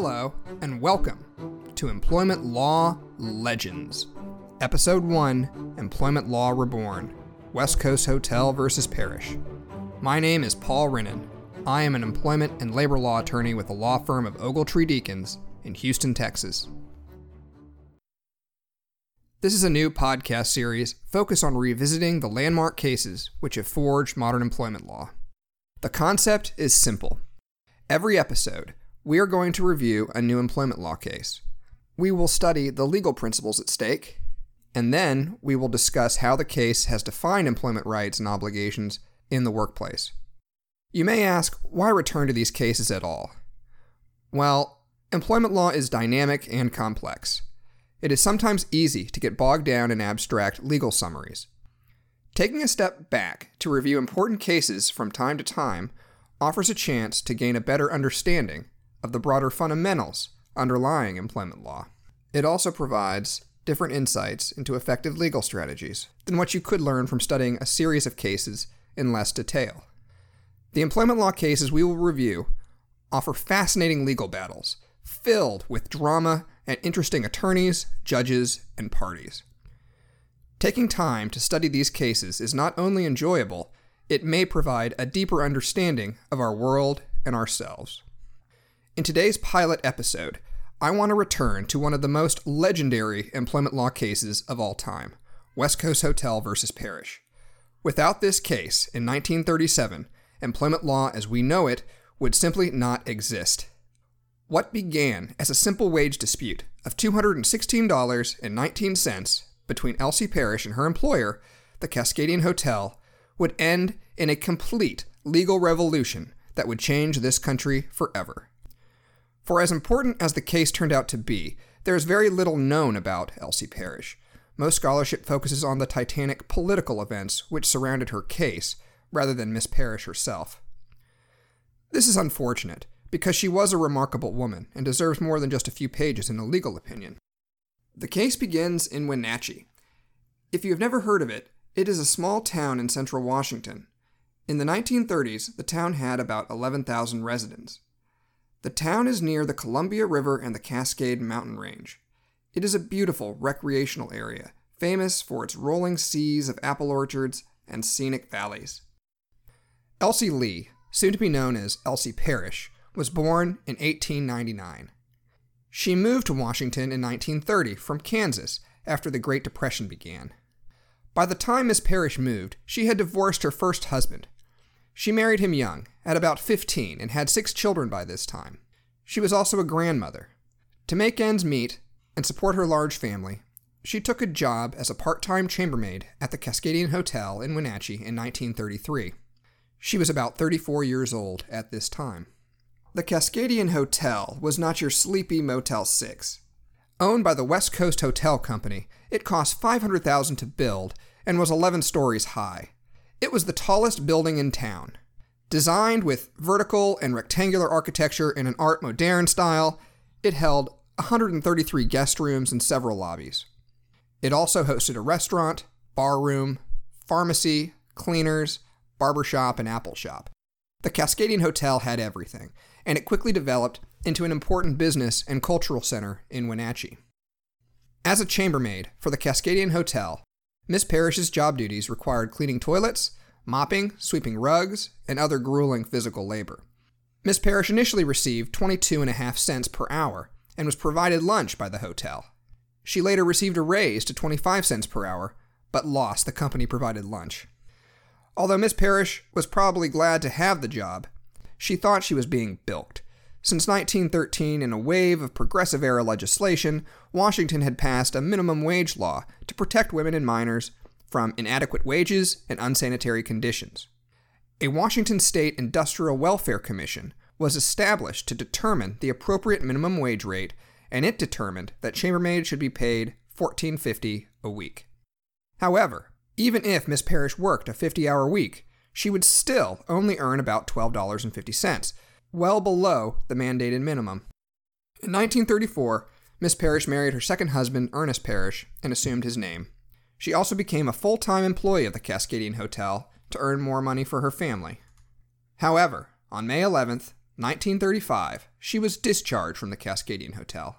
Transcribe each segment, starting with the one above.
Hello, and welcome to Employment Law Legends, Episode 1 Employment Law Reborn West Coast Hotel versus Parrish. My name is Paul Rinnan. I am an employment and labor law attorney with the law firm of Ogletree Deakins in Houston, Texas. This is a new podcast series focused on revisiting the landmark cases which have forged modern employment law. The concept is simple. Every episode, we are going to review a new employment law case. We will study the legal principles at stake, and then we will discuss how the case has defined employment rights and obligations in the workplace. You may ask, why return to these cases at all? Well, employment law is dynamic and complex. It is sometimes easy to get bogged down in abstract legal summaries. Taking a step back to review important cases from time to time offers a chance to gain a better understanding of the broader fundamentals underlying employment law. It also provides different insights into effective legal strategies than what you could learn from studying a series of cases in less detail. The employment law cases we will review offer fascinating legal battles filled with drama and interesting attorneys, judges, and parties. Taking time to study these cases is not only enjoyable, it may provide a deeper understanding of our world and ourselves. In today's pilot episode, I want to return to one of the most legendary employment law cases of all time West Coast Hotel versus Parrish. Without this case, in 1937, employment law as we know it would simply not exist. What began as a simple wage dispute of $216.19 between Elsie Parrish and her employer, the Cascadian Hotel, would end in a complete legal revolution that would change this country forever. For as important as the case turned out to be, there is very little known about Elsie Parrish. Most scholarship focuses on the titanic political events which surrounded her case, rather than Miss Parrish herself. This is unfortunate, because she was a remarkable woman and deserves more than just a few pages in a legal opinion. The case begins in Wenatchee. If you have never heard of it, it is a small town in central Washington. In the 1930s, the town had about 11,000 residents. The town is near the Columbia River and the Cascade Mountain Range. It is a beautiful recreational area, famous for its rolling seas of apple orchards and scenic valleys. Elsie Lee, soon to be known as Elsie Parrish, was born in 1899. She moved to Washington in 1930 from Kansas after the Great Depression began. By the time Miss Parrish moved, she had divorced her first husband, she married him young, at about 15, and had six children by this time. She was also a grandmother. To make ends meet and support her large family, she took a job as a part time chambermaid at the Cascadian Hotel in Wenatchee in 1933. She was about 34 years old at this time. The Cascadian Hotel was not your sleepy Motel 6. Owned by the West Coast Hotel Company, it cost 500,000 to build and was 11 stories high. It was the tallest building in town. Designed with vertical and rectangular architecture in an Art Moderne style, it held 133 guest rooms and several lobbies. It also hosted a restaurant, bar room, pharmacy, cleaners, barbershop, and apple shop. The Cascadian Hotel had everything, and it quickly developed into an important business and cultural center in Wenatchee. As a chambermaid for the Cascadian Hotel, Miss Parrish's job duties required cleaning toilets, mopping, sweeping rugs, and other grueling physical labor. Miss Parrish initially received 22 and a half cents per hour and was provided lunch by the hotel. She later received a raise to 25 cents per hour, but lost the company provided lunch. Although Miss Parrish was probably glad to have the job, she thought she was being bilked. Since 1913, in a wave of progressive era legislation, Washington had passed a minimum wage law to protect women and minors from inadequate wages and unsanitary conditions. A Washington State Industrial Welfare Commission was established to determine the appropriate minimum wage rate, and it determined that chambermaids should be paid $14.50 a week. However, even if Miss Parrish worked a 50 hour week, she would still only earn about $12.50 well below the mandated minimum. In 1934, Miss Parrish married her second husband, Ernest Parrish, and assumed his name. She also became a full time employee of the Cascadian Hotel to earn more money for her family. However, on May 11, 1935, she was discharged from the Cascadian Hotel.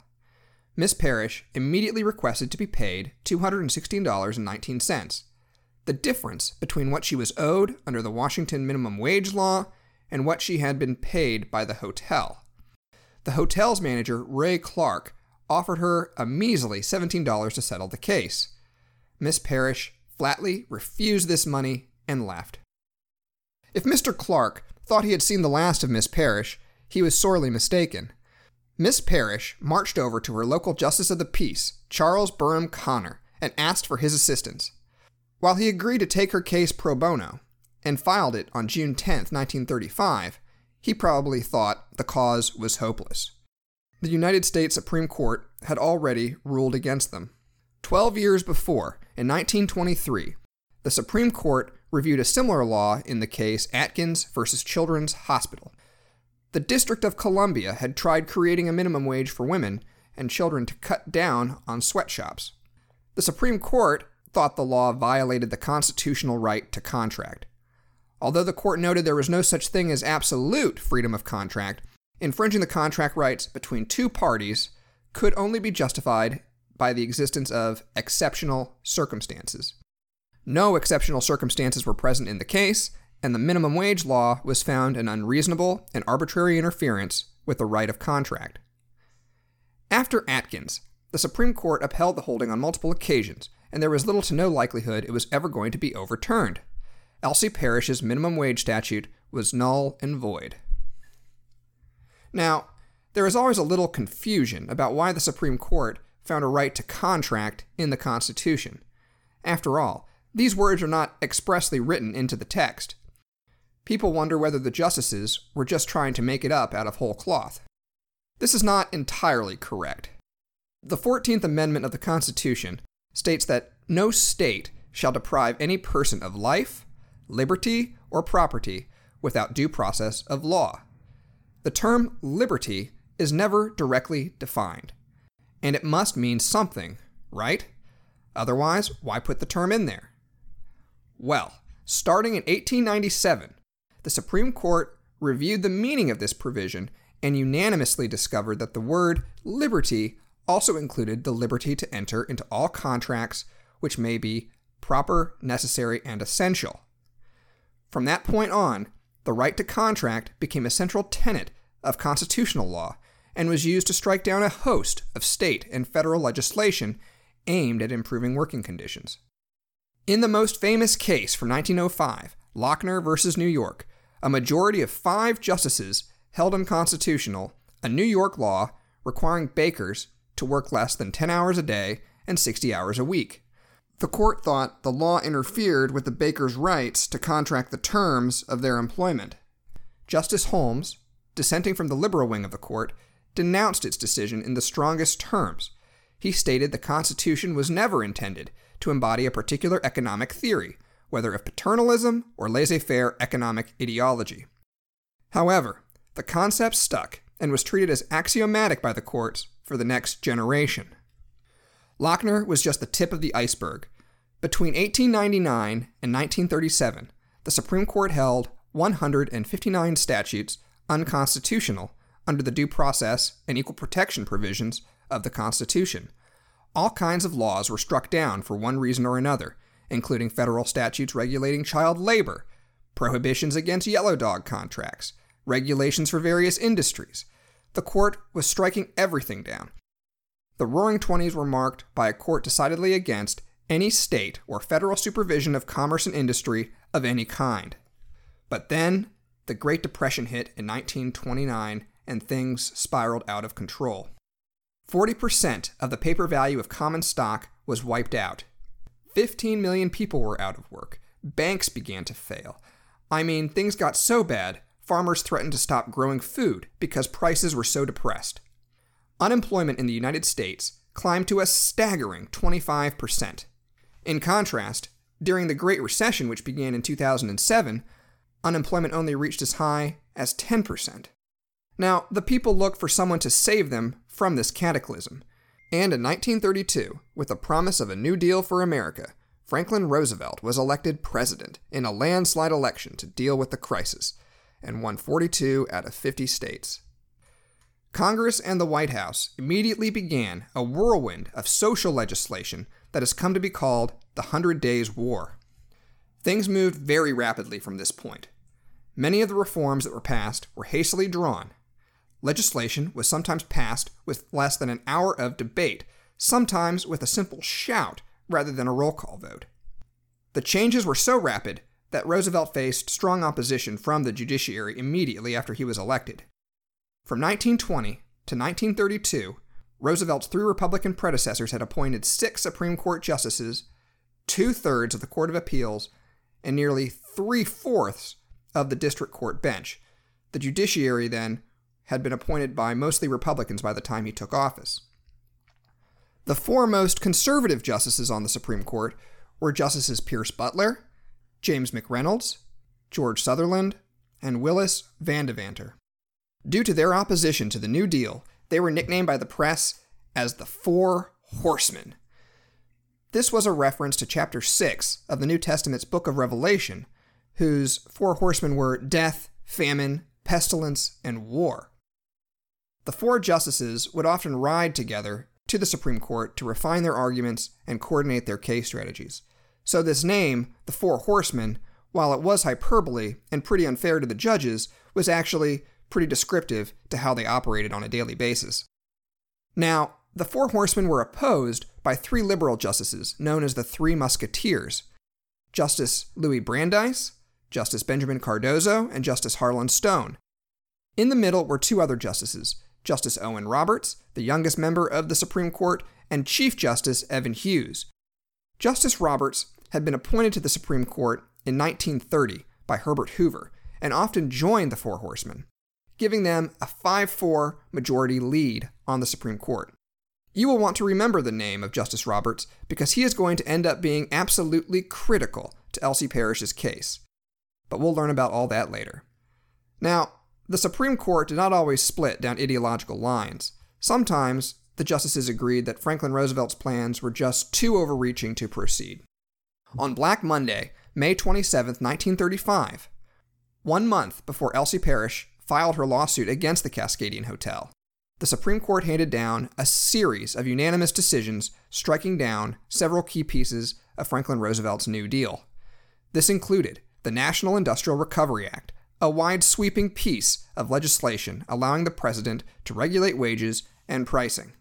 Miss Parrish immediately requested to be paid $216.19, the difference between what she was owed under the Washington minimum wage law and what she had been paid by the hotel. The hotel's manager, Ray Clark, offered her a measly $17 to settle the case. Miss Parrish flatly refused this money and left. If Mr. Clark thought he had seen the last of Miss Parrish, he was sorely mistaken. Miss Parrish marched over to her local justice of the peace, Charles Burham Connor, and asked for his assistance. While he agreed to take her case pro bono and filed it on June 10, 1935, he probably thought the cause was hopeless. The United States Supreme Court had already ruled against them. Twelve years before, in 1923, the Supreme Court reviewed a similar law in the case Atkins versus Children's Hospital. The District of Columbia had tried creating a minimum wage for women and children to cut down on sweatshops. The Supreme Court thought the law violated the constitutional right to contract. Although the court noted there was no such thing as absolute freedom of contract, infringing the contract rights between two parties could only be justified by the existence of exceptional circumstances. No exceptional circumstances were present in the case, and the minimum wage law was found an unreasonable and arbitrary interference with the right of contract. After Atkins, the Supreme Court upheld the holding on multiple occasions, and there was little to no likelihood it was ever going to be overturned. Elsie Parrish's minimum wage statute was null and void. Now, there is always a little confusion about why the Supreme Court found a right to contract in the Constitution. After all, these words are not expressly written into the text. People wonder whether the justices were just trying to make it up out of whole cloth. This is not entirely correct. The 14th Amendment of the Constitution states that no state shall deprive any person of life, liberty, or property without due process of law. The term liberty is never directly defined, and it must mean something, right? Otherwise, why put the term in there? Well, starting in 1897, the Supreme Court reviewed the meaning of this provision and unanimously discovered that the word liberty also included the liberty to enter into all contracts which may be proper, necessary, and essential. From that point on, the right to contract became a central tenet of constitutional law and was used to strike down a host of state and federal legislation aimed at improving working conditions. In the most famous case from 1905, Lochner v. New York, a majority of five justices held unconstitutional a New York law requiring bakers to work less than 10 hours a day and 60 hours a week. The court thought the law interfered with the bakers' rights to contract the terms of their employment. Justice Holmes, dissenting from the liberal wing of the court, denounced its decision in the strongest terms. He stated the Constitution was never intended to embody a particular economic theory, whether of paternalism or laissez faire economic ideology. However, the concept stuck and was treated as axiomatic by the courts for the next generation. Lochner was just the tip of the iceberg. Between 1899 and 1937, the Supreme Court held 159 statutes unconstitutional under the due process and equal protection provisions of the Constitution. All kinds of laws were struck down for one reason or another, including federal statutes regulating child labor, prohibitions against yellow dog contracts, regulations for various industries. The court was striking everything down, the Roaring Twenties were marked by a court decidedly against any state or federal supervision of commerce and industry of any kind. But then, the Great Depression hit in 1929 and things spiraled out of control. 40% of the paper value of common stock was wiped out. 15 million people were out of work. Banks began to fail. I mean, things got so bad, farmers threatened to stop growing food because prices were so depressed unemployment in the United States climbed to a staggering 25%. In contrast, during the Great Recession, which began in 2007, unemployment only reached as high as 10%. Now, the people looked for someone to save them from this cataclysm. And in 1932, with the promise of a New Deal for America, Franklin Roosevelt was elected president in a landslide election to deal with the crisis. and won 42 out of 50 states. Congress and the White House immediately began a whirlwind of social legislation that has come to be called the Hundred Days War. Things moved very rapidly from this point. Many of the reforms that were passed were hastily drawn. Legislation was sometimes passed with less than an hour of debate, sometimes with a simple shout rather than a roll call vote. The changes were so rapid that Roosevelt faced strong opposition from the judiciary immediately after he was elected. From 1920 to 1932, Roosevelt's three Republican predecessors had appointed six Supreme Court justices, two thirds of the Court of Appeals, and nearly three fourths of the District Court bench. The judiciary, then, had been appointed by mostly Republicans by the time he took office. The four most conservative justices on the Supreme Court were Justices Pierce Butler, James McReynolds, George Sutherland, and Willis Van Devanter. Due to their opposition to the New Deal, they were nicknamed by the press as the Four Horsemen. This was a reference to chapter 6 of the New Testament's book of Revelation, whose four horsemen were death, famine, pestilence, and war. The four justices would often ride together to the Supreme Court to refine their arguments and coordinate their case strategies. So, this name, the Four Horsemen, while it was hyperbole and pretty unfair to the judges, was actually pretty descriptive to how they operated on a daily basis. Now, the Four Horsemen were opposed by three liberal justices known as the Three Musketeers Justice Louis Brandeis, Justice Benjamin Cardozo, and Justice Harlan Stone. In the middle were two other justices Justice Owen Roberts, the youngest member of the Supreme Court, and Chief Justice Evan Hughes. Justice Roberts had been appointed to the Supreme Court in 1930 by Herbert Hoover and often joined the Four Horsemen giving them a 5 4 majority lead on the Supreme Court. You will want to remember the name of Justice Roberts because he is going to end up being absolutely critical to Elsie Parrish's case. But we'll learn about all that later. Now, the Supreme Court did not always split down ideological lines. Sometimes the justices agreed that Franklin Roosevelt's plans were just too overreaching to proceed. On Black Monday, May 27, 1935, one month before Elsie Parrish filed her lawsuit against the Cascadian Hotel. The Supreme Court handed down a series of unanimous decisions striking down several key pieces of Franklin Roosevelt's New Deal. This included the National Industrial Recovery Act, a wide sweeping piece of legislation allowing the president to regulate wages and pricing.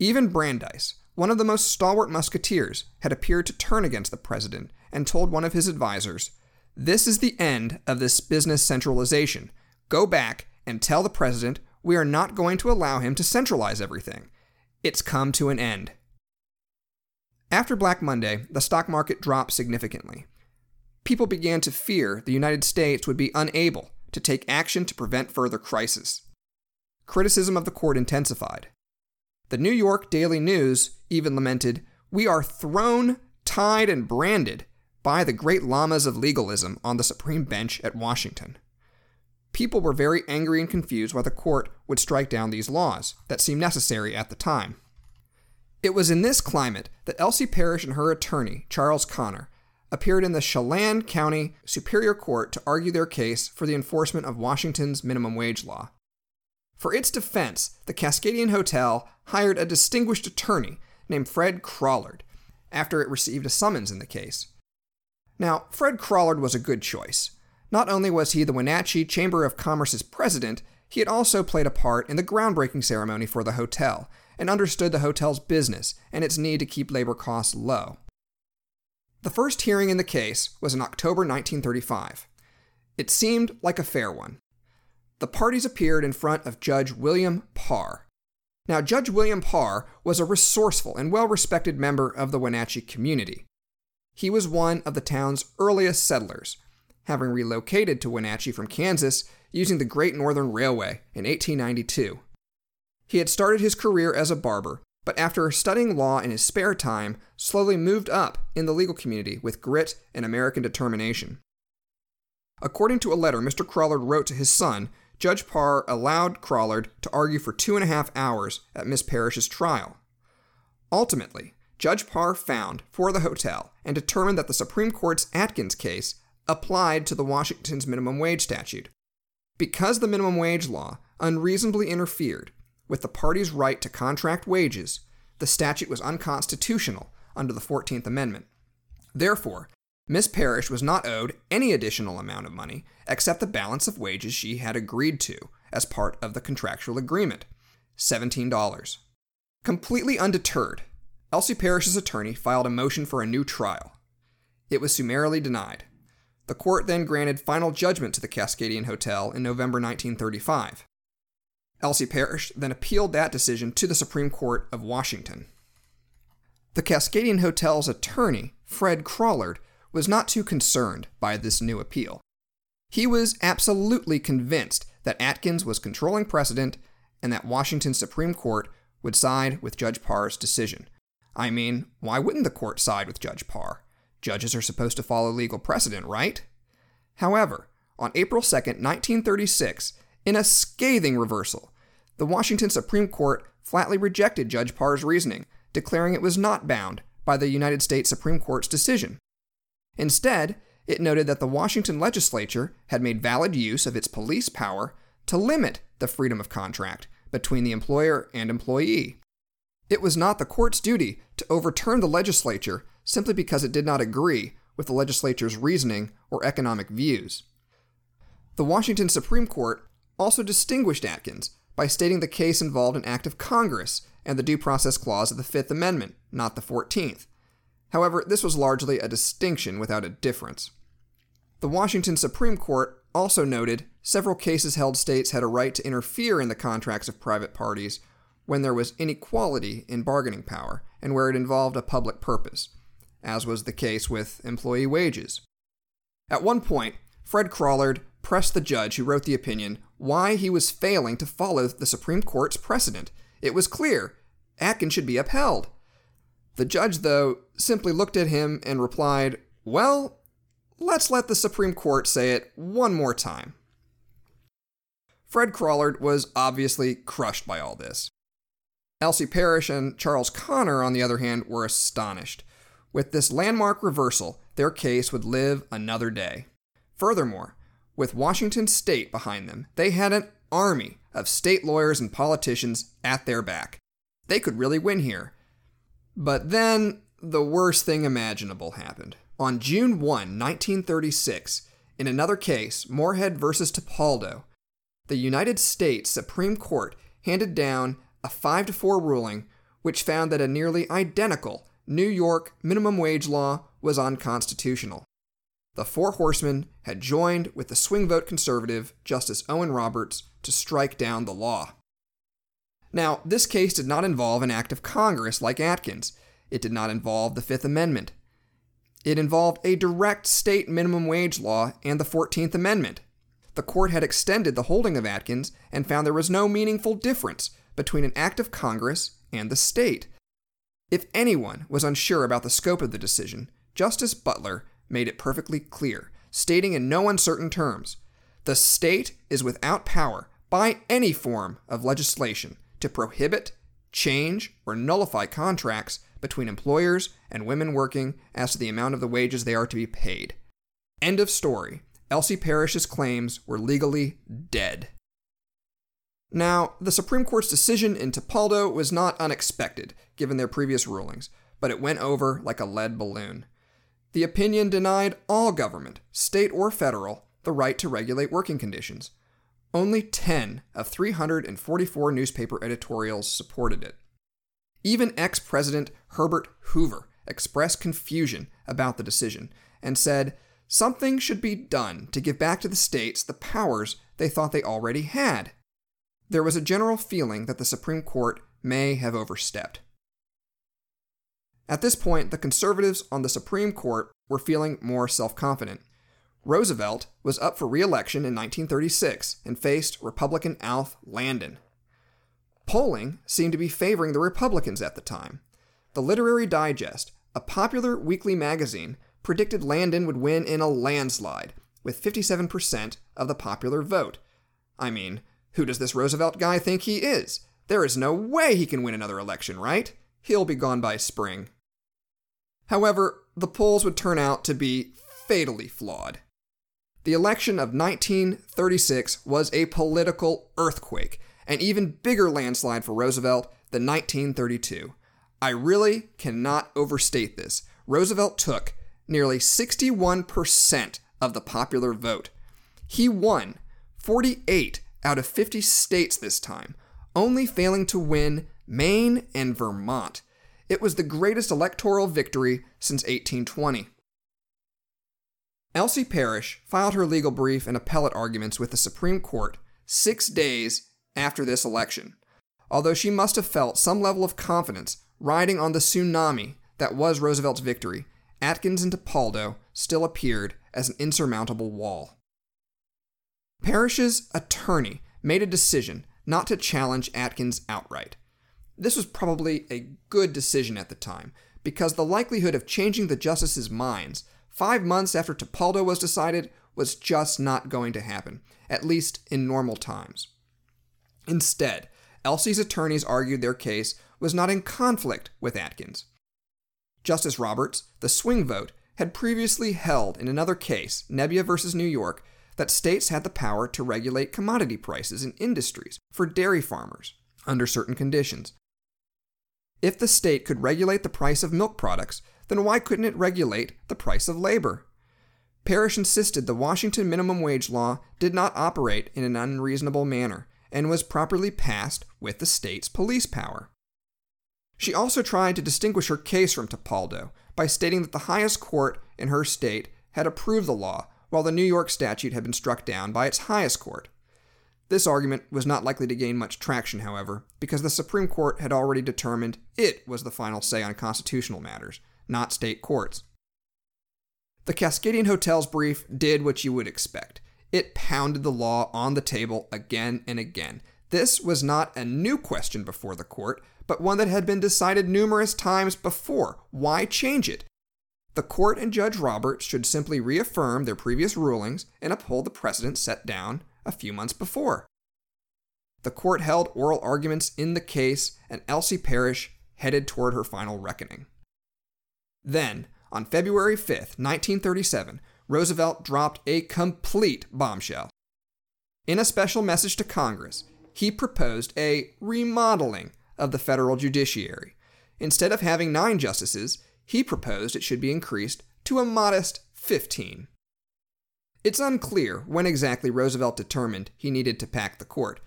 Even Brandeis, one of the most stalwart musketeers, had appeared to turn against the president and told one of his advisers, This is the end of this business centralization go back and tell the president we are not going to allow him to centralize everything. It's come to an end. After Black Monday, the stock market dropped significantly. People began to fear the United States would be unable to take action to prevent further crisis. Criticism of the court intensified. The New York Daily News even lamented, We are thrown, tied, and branded by the great lamas of legalism on the Supreme Bench at Washington people were very angry and confused why the court would strike down these laws that seemed necessary at the time. It was in this climate that Elsie Parrish and her attorney, Charles Connor, appeared in the Chelan County Superior Court to argue their case for the enforcement of Washington's minimum wage law. For its defense, the Cascadian Hotel hired a distinguished attorney named Fred Crollard after it received a summons in the case. Now, Fred Crollard was a good choice. Not only was he the Wenatchee Chamber of Commerce's president, he had also played a part in the groundbreaking ceremony for the hotel and understood the hotel's business and its need to keep labor costs low. The first hearing in the case was in October 1935. It seemed like a fair one. The parties appeared in front of Judge William Parr. Now, Judge William Parr was a resourceful and well respected member of the Wenatchee community. He was one of the town's earliest settlers, having relocated to Wenatchee from Kansas using the Great Northern Railway in 1892. He had started his career as a barber, but after studying law in his spare time, slowly moved up in the legal community with grit and American determination. According to a letter Mr. Crollard wrote to his son, Judge Parr allowed Crollard to argue for two and a half hours at Miss Parrish's trial. Ultimately, Judge Parr found for the hotel and determined that the Supreme Court's Atkins case applied to the Washington's minimum wage statute. Because the minimum wage law unreasonably interfered with the party's right to contract wages, the statute was unconstitutional under the 14th Amendment. Therefore, Miss Parrish was not owed any additional amount of money except the balance of wages she had agreed to as part of the contractual agreement $17. Completely undeterred, Elsie Parrish's attorney filed a motion for a new trial. It was summarily denied. The court then granted final judgment to the Cascadian Hotel in November 1935. Elsie Parrish then appealed that decision to the Supreme Court of Washington. The Cascadian Hotel's attorney, Fred Crollard, was not too concerned by this new appeal. He was absolutely convinced that Atkins was controlling precedent and that Washington's Supreme Court would side with Judge Parr's decision. I mean, why wouldn't the court side with Judge Parr? Judges are supposed to follow legal precedent, right? However, on April 2, 1936, in a scathing reversal, the Washington Supreme Court flatly rejected Judge Parr's reasoning, declaring it was not bound by the United States Supreme Court's decision. Instead, it noted that the Washington legislature had made valid use of its police power to limit the freedom of contract between the employer and employee. It was not the court's duty to overturn the legislature simply because it did not agree with the legislature's reasoning or economic views. The Washington Supreme Court also distinguished Atkins by stating the case involved an act of Congress and the Due Process Clause of the Fifth Amendment, not the 14th. However, this was largely a distinction without a difference. The Washington Supreme Court also noted several cases held states had a right to interfere in the contracts of private parties when there was inequality in bargaining power and where it involved a public purpose, as was the case with employee wages. At one point, Fred Crollard pressed the judge who wrote the opinion why he was failing to follow the Supreme Court's precedent. It was clear Atkins should be upheld. The judge, though, simply looked at him and replied, Well, let's let the Supreme Court say it one more time. Fred Crollard was obviously crushed by all this. Elsie Parrish and Charles Connor, on the other hand, were astonished. With this landmark reversal, their case would live another day. Furthermore, with Washington state behind them, they had an army of state lawyers and politicians at their back. They could really win here. But then, the worst thing imaginable happened. On June 1, 1936, in another case, Morehead versus Tipaldo, the United States Supreme Court handed down a 5 to 4 ruling which found that a nearly identical New York minimum wage law was unconstitutional. The Four Horsemen had joined with the swing vote conservative Justice Owen Roberts to strike down the law. Now, this case did not involve an act of Congress like Atkins. It did not involve the Fifth Amendment. It involved a direct state minimum wage law and the 14th Amendment. The court had extended the holding of Atkins and found there was no meaningful difference between an act of Congress and the state. If anyone was unsure about the scope of the decision, Justice Butler made it perfectly clear, stating in no uncertain terms the state is without power by any form of legislation to prohibit, change, or nullify contracts between employers and women working as to the amount of the wages they are to be paid. End of story. Elsie Parrish's claims were legally dead. Now, the Supreme Court's decision in Tipaldo was not unexpected, given their previous rulings, but it went over like a lead balloon. The opinion denied all government, state or federal, the right to regulate working conditions. Only 10 of 344 newspaper editorials supported it. Even ex President Herbert Hoover expressed confusion about the decision and said something should be done to give back to the states the powers they thought they already had. There was a general feeling that the Supreme Court may have overstepped. At this point, the conservatives on the Supreme Court were feeling more self confident. Roosevelt was up for re election in 1936 and faced Republican Alf Landon. Polling seemed to be favoring the Republicans at the time. The Literary Digest, a popular weekly magazine, predicted Landon would win in a landslide, with 57% of the popular vote. I mean, who does this Roosevelt guy think he is? There is no way he can win another election, right? He'll be gone by spring. However, the polls would turn out to be fatally flawed. The election of 1936 was a political earthquake, an even bigger landslide for Roosevelt than 1932. I really cannot overstate this. Roosevelt took nearly 61% of the popular vote. He won 48 out of 50 states this time, only failing to win Maine and Vermont. It was the greatest electoral victory since 1820. Elsie Parrish filed her legal brief and appellate arguments with the Supreme Court six days after this election, although she must have felt some level of confidence riding on the tsunami that was Roosevelt's victory. Atkins and Tipaldo still appeared as an insurmountable wall. Parrish's attorney made a decision not to challenge Atkins outright. This was probably a good decision at the time, because the likelihood of changing the justices' minds five months after Tipaldo was decided was just not going to happen, at least in normal times. Instead, Elsie's attorneys argued their case was not in conflict with Atkins. Justice Roberts, the swing vote, had previously held in another case, Nebbia versus New York, that states had the power to regulate commodity prices in industries for dairy farmers under certain conditions. If the state could regulate the price of milk products, then why couldn't it regulate the price of labor? Parrish insisted the Washington minimum wage law did not operate in an unreasonable manner and was properly passed with the state's police power. She also tried to distinguish her case from Tipaldo by stating that the highest court in her state had approved the law while the New York statute had been struck down by its highest court. This argument was not likely to gain much traction, however, because the Supreme Court had already determined it was the final say on constitutional matters, not state courts. The Cascadian Hotel's brief did what you would expect. It pounded the law on the table again and again. This was not a new question before the court, but one that had been decided numerous times before. Why change it? The court and Judge Roberts should simply reaffirm their previous rulings and uphold the precedent set down a few months before. The court held oral arguments in the case, and Elsie Parrish headed toward her final reckoning. Then, on February 5, 1937, Roosevelt dropped a complete bombshell. In a special message to Congress, he proposed a remodeling of the federal judiciary. Instead of having nine justices, he proposed it should be increased to a modest 15. It's unclear when exactly Roosevelt determined he needed to pack the court,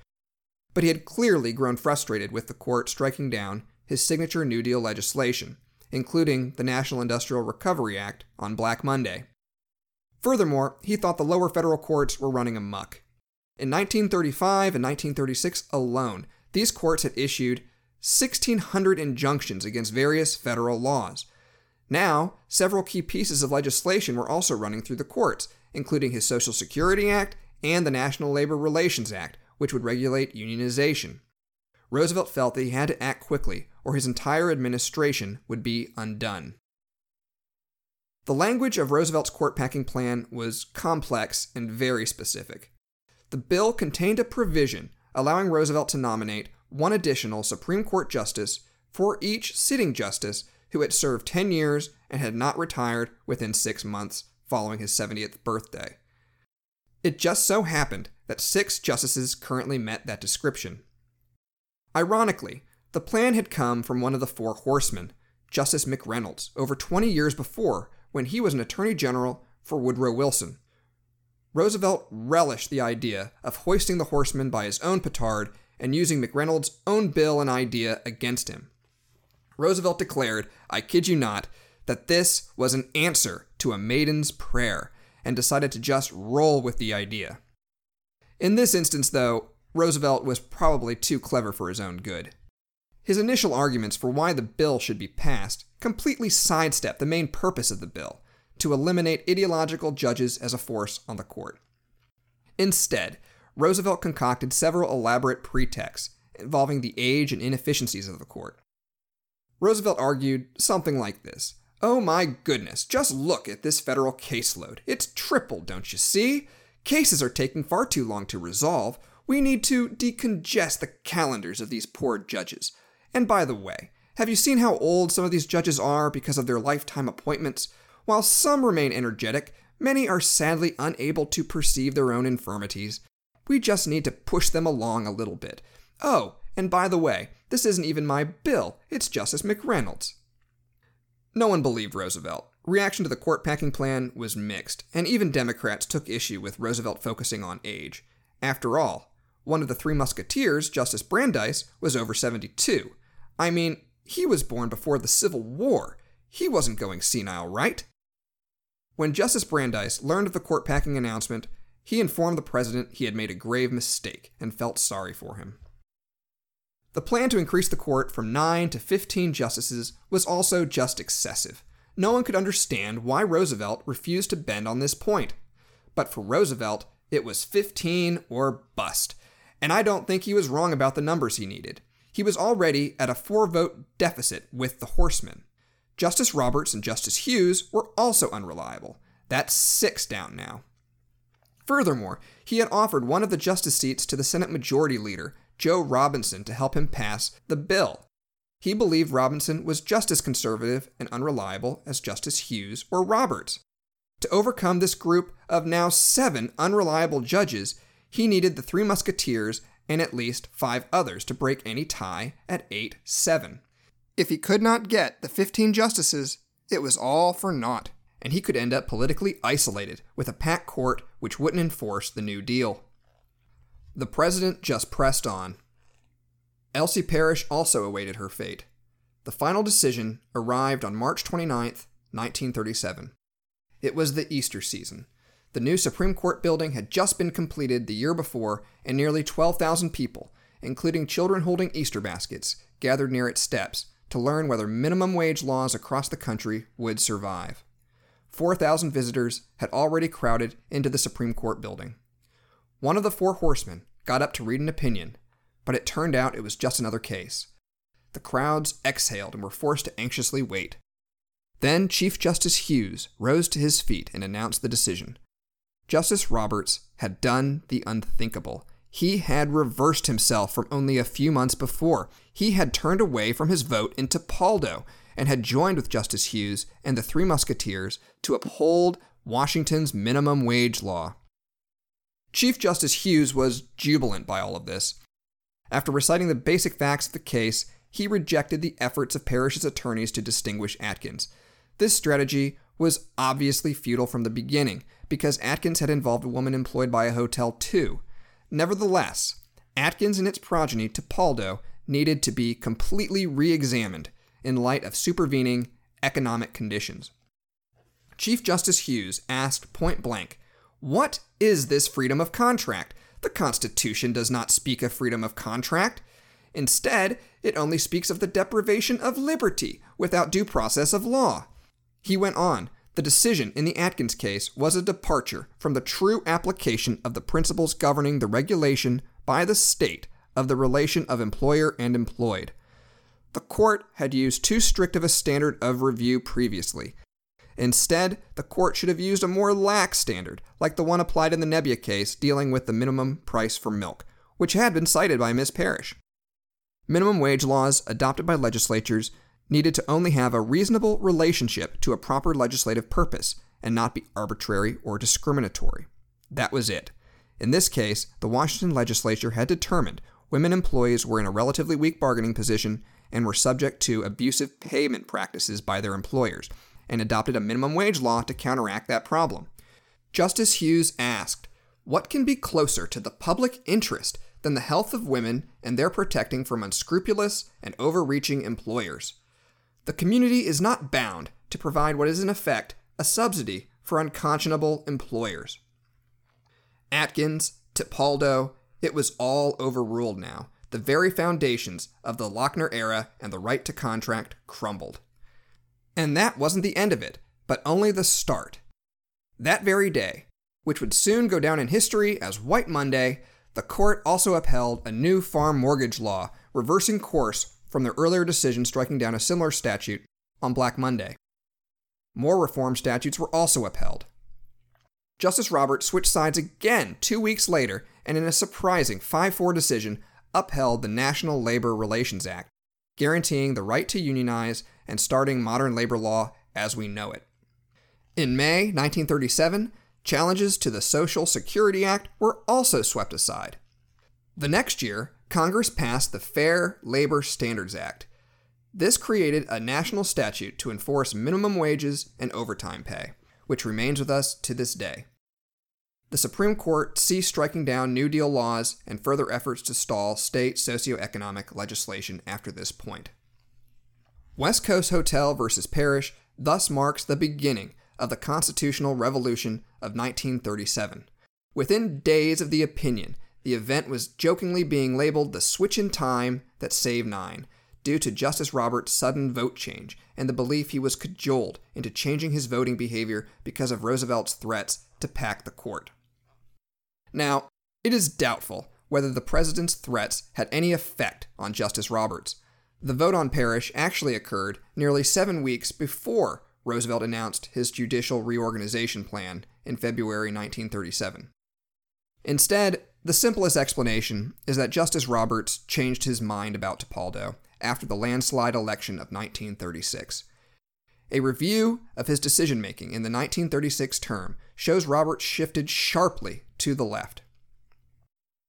but he had clearly grown frustrated with the court striking down his signature New Deal legislation, including the National Industrial Recovery Act on Black Monday. Furthermore, he thought the lower federal courts were running amuck. In 1935 and 1936 alone, these courts had issued 1,600 injunctions against various federal laws, now, several key pieces of legislation were also running through the courts, including his Social Security Act and the National Labor Relations Act, which would regulate unionization. Roosevelt felt that he had to act quickly, or his entire administration would be undone. The language of Roosevelt's court packing plan was complex and very specific. The bill contained a provision allowing Roosevelt to nominate one additional Supreme Court justice for each sitting justice who had served 10 years and had not retired within six months following his 70th birthday. It just so happened that six justices currently met that description. Ironically, the plan had come from one of the four horsemen, Justice McReynolds, over 20 years before when he was an attorney general for Woodrow Wilson. Roosevelt relished the idea of hoisting the horseman by his own petard and using McReynolds' own bill and idea against him. Roosevelt declared, I kid you not, that this was an answer to a maiden's prayer and decided to just roll with the idea. In this instance, though, Roosevelt was probably too clever for his own good. His initial arguments for why the bill should be passed completely sidestepped the main purpose of the bill to eliminate ideological judges as a force on the court. Instead, Roosevelt concocted several elaborate pretexts involving the age and inefficiencies of the court. Roosevelt argued something like this Oh my goodness, just look at this federal caseload. It's tripled, don't you see? Cases are taking far too long to resolve. We need to decongest the calendars of these poor judges. And by the way, have you seen how old some of these judges are because of their lifetime appointments? While some remain energetic, Many are sadly unable to perceive their own infirmities. We just need to push them along a little bit. Oh, and by the way, this isn't even my bill, it's Justice McReynolds. No one believed Roosevelt. Reaction to the court packing plan was mixed, and even Democrats took issue with Roosevelt focusing on age. After all, one of the three musketeers, Justice Brandeis, was over 72. I mean, he was born before the Civil War. He wasn't going senile, right? When Justice Brandeis learned of the court packing announcement, he informed the president he had made a grave mistake and felt sorry for him. The plan to increase the court from 9 to 15 justices was also just excessive. No one could understand why Roosevelt refused to bend on this point. But for Roosevelt, it was 15 or bust. And I don't think he was wrong about the numbers he needed. He was already at a four vote deficit with the horsemen. Justice Roberts and Justice Hughes were also unreliable. That's six down now. Furthermore, he had offered one of the justice seats to the Senate Majority Leader, Joe Robinson to help him pass the bill. He believed Robinson was just as conservative and unreliable as Justice Hughes or Roberts. To overcome this group of now seven unreliable judges, he needed the Three Musketeers and at least five others to break any tie at 8 7. If he could not get the 15 justices, it was all for naught, and he could end up politically isolated with a packed court which wouldn't enforce the New Deal. The president just pressed on. Elsie Parrish also awaited her fate. The final decision arrived on March 29, 1937. It was the Easter season. The new Supreme Court building had just been completed the year before, and nearly 12,000 people, including children holding Easter baskets, gathered near its steps to learn whether minimum wage laws across the country would survive. 4,000 visitors had already crowded into the Supreme Court building. One of the four horsemen, got up to read an opinion, but it turned out it was just another case. The crowds exhaled and were forced to anxiously wait. Then Chief Justice Hughes rose to his feet and announced the decision. Justice Roberts had done the unthinkable. He had reversed himself from only a few months before. He had turned away from his vote in Tipaldo and had joined with Justice Hughes and the Three Musketeers to uphold Washington's minimum wage law. Chief Justice Hughes was jubilant by all of this. After reciting the basic facts of the case, he rejected the efforts of Parrish's attorneys to distinguish Atkins. This strategy was obviously futile from the beginning, because Atkins had involved a woman employed by a hotel too. Nevertheless, Atkins and its progeny, Tipaldo, needed to be completely re examined in light of supervening economic conditions. Chief Justice Hughes asked point blank what is this freedom of contract? The Constitution does not speak of freedom of contract. Instead, it only speaks of the deprivation of liberty without due process of law. He went on. The decision in the Atkins case was a departure from the true application of the principles governing the regulation by the state of the relation of employer and employed. The court had used too strict of a standard of review previously, Instead, the court should have used a more lax standard, like the one applied in the Nebbia case dealing with the minimum price for milk, which had been cited by Miss Parrish. Minimum wage laws adopted by legislatures needed to only have a reasonable relationship to a proper legislative purpose and not be arbitrary or discriminatory. That was it. In this case, the Washington legislature had determined women employees were in a relatively weak bargaining position and were subject to abusive payment practices by their employers, and adopted a minimum wage law to counteract that problem. Justice Hughes asked, What can be closer to the public interest than the health of women and their protecting from unscrupulous and overreaching employers? The community is not bound to provide what is in effect a subsidy for unconscionable employers. Atkins, Tipaldo, it was all overruled now. The very foundations of the Lochner era and the right to contract crumbled. And that wasn't the end of it, but only the start. That very day, which would soon go down in history as White Monday, the court also upheld a new farm mortgage law, reversing course from their earlier decision striking down a similar statute on Black Monday. More reform statutes were also upheld. Justice Roberts switched sides again two weeks later and, in a surprising 5 4 decision, upheld the National Labor Relations Act, guaranteeing the right to unionize and starting modern labor law as we know it. In May 1937, challenges to the Social Security Act were also swept aside. The next year, Congress passed the Fair Labor Standards Act. This created a national statute to enforce minimum wages and overtime pay, which remains with us to this day. The Supreme Court ceased striking down New Deal laws and further efforts to stall state socioeconomic legislation after this point. West Coast Hotel versus Parrish thus marks the beginning of the constitutional revolution of 1937. Within days of the opinion, the event was jokingly being labeled the switch in time that saved nine, due to Justice Roberts' sudden vote change and the belief he was cajoled into changing his voting behavior because of Roosevelt's threats to pack the court. Now, it is doubtful whether the president's threats had any effect on Justice Roberts. The vote on Parrish actually occurred nearly seven weeks before Roosevelt announced his judicial reorganization plan in February 1937. Instead, the simplest explanation is that Justice Roberts changed his mind about Tipaldo after the landslide election of 1936. A review of his decision making in the 1936 term shows Roberts shifted sharply to the left.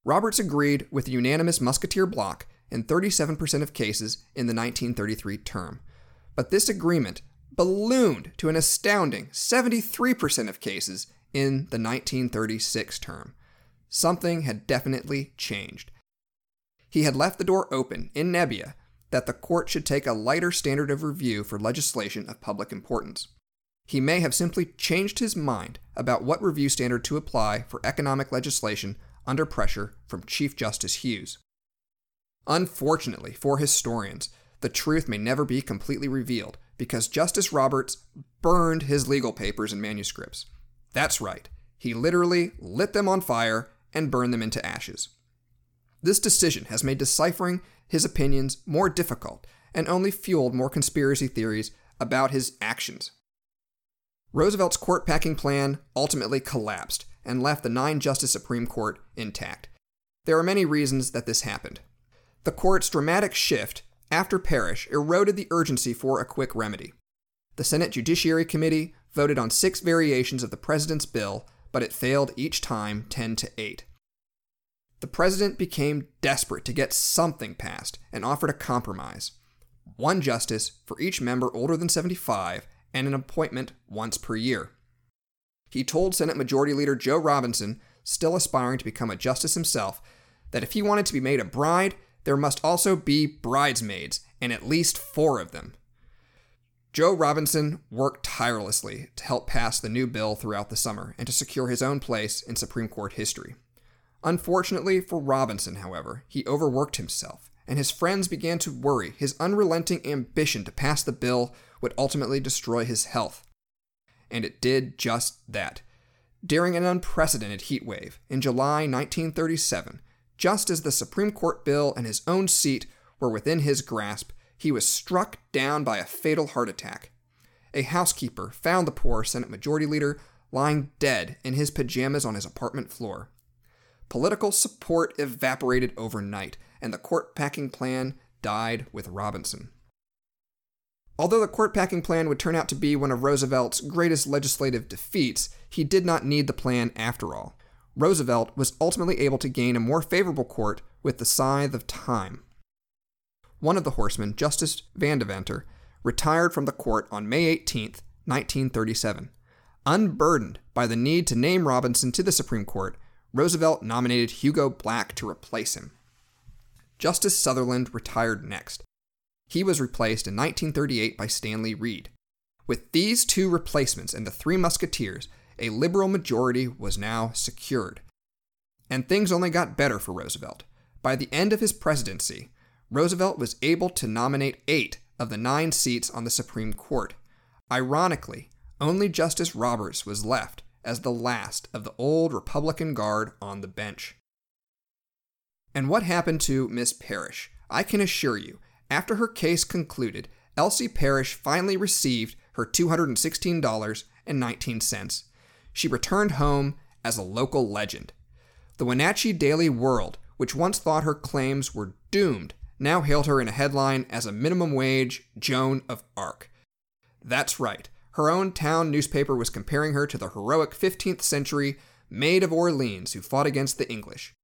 Roberts agreed with the unanimous Musketeer bloc in 37% of cases in the 1933 term, but this agreement ballooned to an astounding 73% of cases in the 1936 term. Something had definitely changed. He had left the door open in Nebbia that the court should take a lighter standard of review for legislation of public importance. He may have simply changed his mind about what review standard to apply for economic legislation under pressure from Chief Justice Hughes. Unfortunately for historians, the truth may never be completely revealed because Justice Roberts burned his legal papers and manuscripts. That's right, he literally lit them on fire and burned them into ashes. This decision has made deciphering his opinions more difficult and only fueled more conspiracy theories about his actions. Roosevelt's court packing plan ultimately collapsed and left the nine justice Supreme Court intact. There are many reasons that this happened. The court's dramatic shift after Parrish eroded the urgency for a quick remedy. The Senate Judiciary Committee voted on six variations of the president's bill, but it failed each time 10 to 8. The president became desperate to get something passed and offered a compromise one justice for each member older than 75 and an appointment once per year. He told Senate Majority Leader Joe Robinson, still aspiring to become a justice himself, that if he wanted to be made a bride, there must also be bridesmaids, and at least four of them. Joe Robinson worked tirelessly to help pass the new bill throughout the summer and to secure his own place in Supreme Court history. Unfortunately for Robinson, however, he overworked himself, and his friends began to worry his unrelenting ambition to pass the bill would ultimately destroy his health. And it did just that. During an unprecedented heat wave in July 1937, just as the Supreme Court bill and his own seat were within his grasp, he was struck down by a fatal heart attack. A housekeeper found the poor Senate Majority Leader lying dead in his pajamas on his apartment floor. Political support evaporated overnight, and the court packing plan died with Robinson. Although the court packing plan would turn out to be one of Roosevelt's greatest legislative defeats, he did not need the plan after all. Roosevelt was ultimately able to gain a more favorable court with the scythe of time. One of the horsemen, Justice Van Devanter, retired from the court on May 18, 1937. Unburdened by the need to name Robinson to the Supreme Court, Roosevelt nominated Hugo Black to replace him. Justice Sutherland retired next. He was replaced in 1938 by Stanley Reed. With these two replacements and the Three Musketeers, a liberal majority was now secured. And things only got better for Roosevelt. By the end of his presidency, Roosevelt was able to nominate eight of the nine seats on the Supreme Court. Ironically, only Justice Roberts was left as the last of the old Republican Guard on the bench. And what happened to Miss Parrish? I can assure you, after her case concluded, Elsie Parrish finally received her $216.19. She returned home as a local legend. The Wenatchee Daily World, which once thought her claims were doomed, now hailed her in a headline as a minimum wage Joan of Arc. That's right, Her own town newspaper was comparing her to the heroic 15th century Maid of Orleans who fought against the English.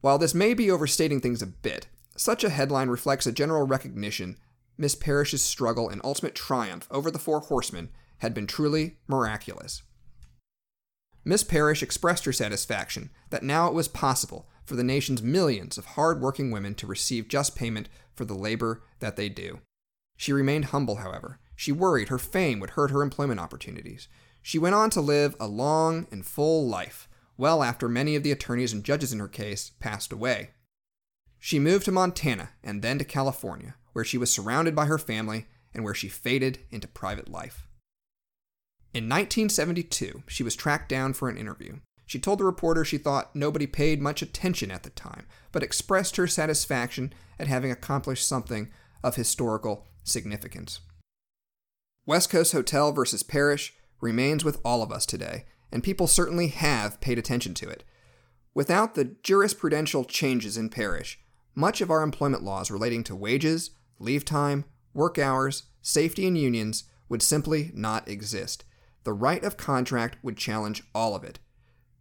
While this may be overstating things a bit, such a headline reflects a general recognition Miss Parrish's struggle and ultimate triumph over the Four Horsemen had been truly miraculous. Miss Parrish expressed her satisfaction that now it was possible for the nation's millions of hard working women to receive just payment for the labor that they do. She remained humble, however. She worried her fame would hurt her employment opportunities. She went on to live a long and full life, well after many of the attorneys and judges in her case passed away. She moved to Montana and then to California, where she was surrounded by her family and where she faded into private life. In 1972, she was tracked down for an interview. She told the reporter she thought nobody paid much attention at the time, but expressed her satisfaction at having accomplished something of historical significance. West Coast Hotel versus Parrish remains with all of us today, and people certainly have paid attention to it. Without the jurisprudential changes in Parrish, much of our employment laws relating to wages, leave time, work hours, safety, and unions would simply not exist. The right of contract would challenge all of it.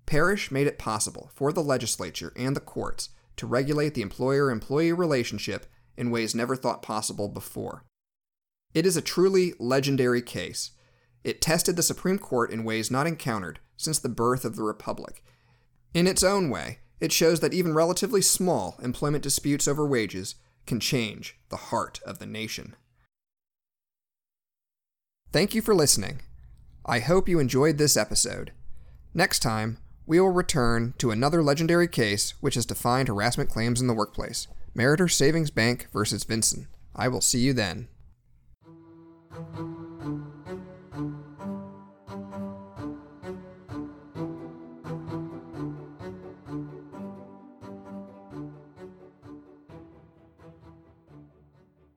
Parrish made it possible for the legislature and the courts to regulate the employer employee relationship in ways never thought possible before. It is a truly legendary case. It tested the Supreme Court in ways not encountered since the birth of the Republic. In its own way, it shows that even relatively small employment disputes over wages can change the heart of the nation. Thank you for listening. I hope you enjoyed this episode. Next time, we will return to another legendary case which has defined harassment claims in the workplace Meritor Savings Bank versus Vinson. I will see you then.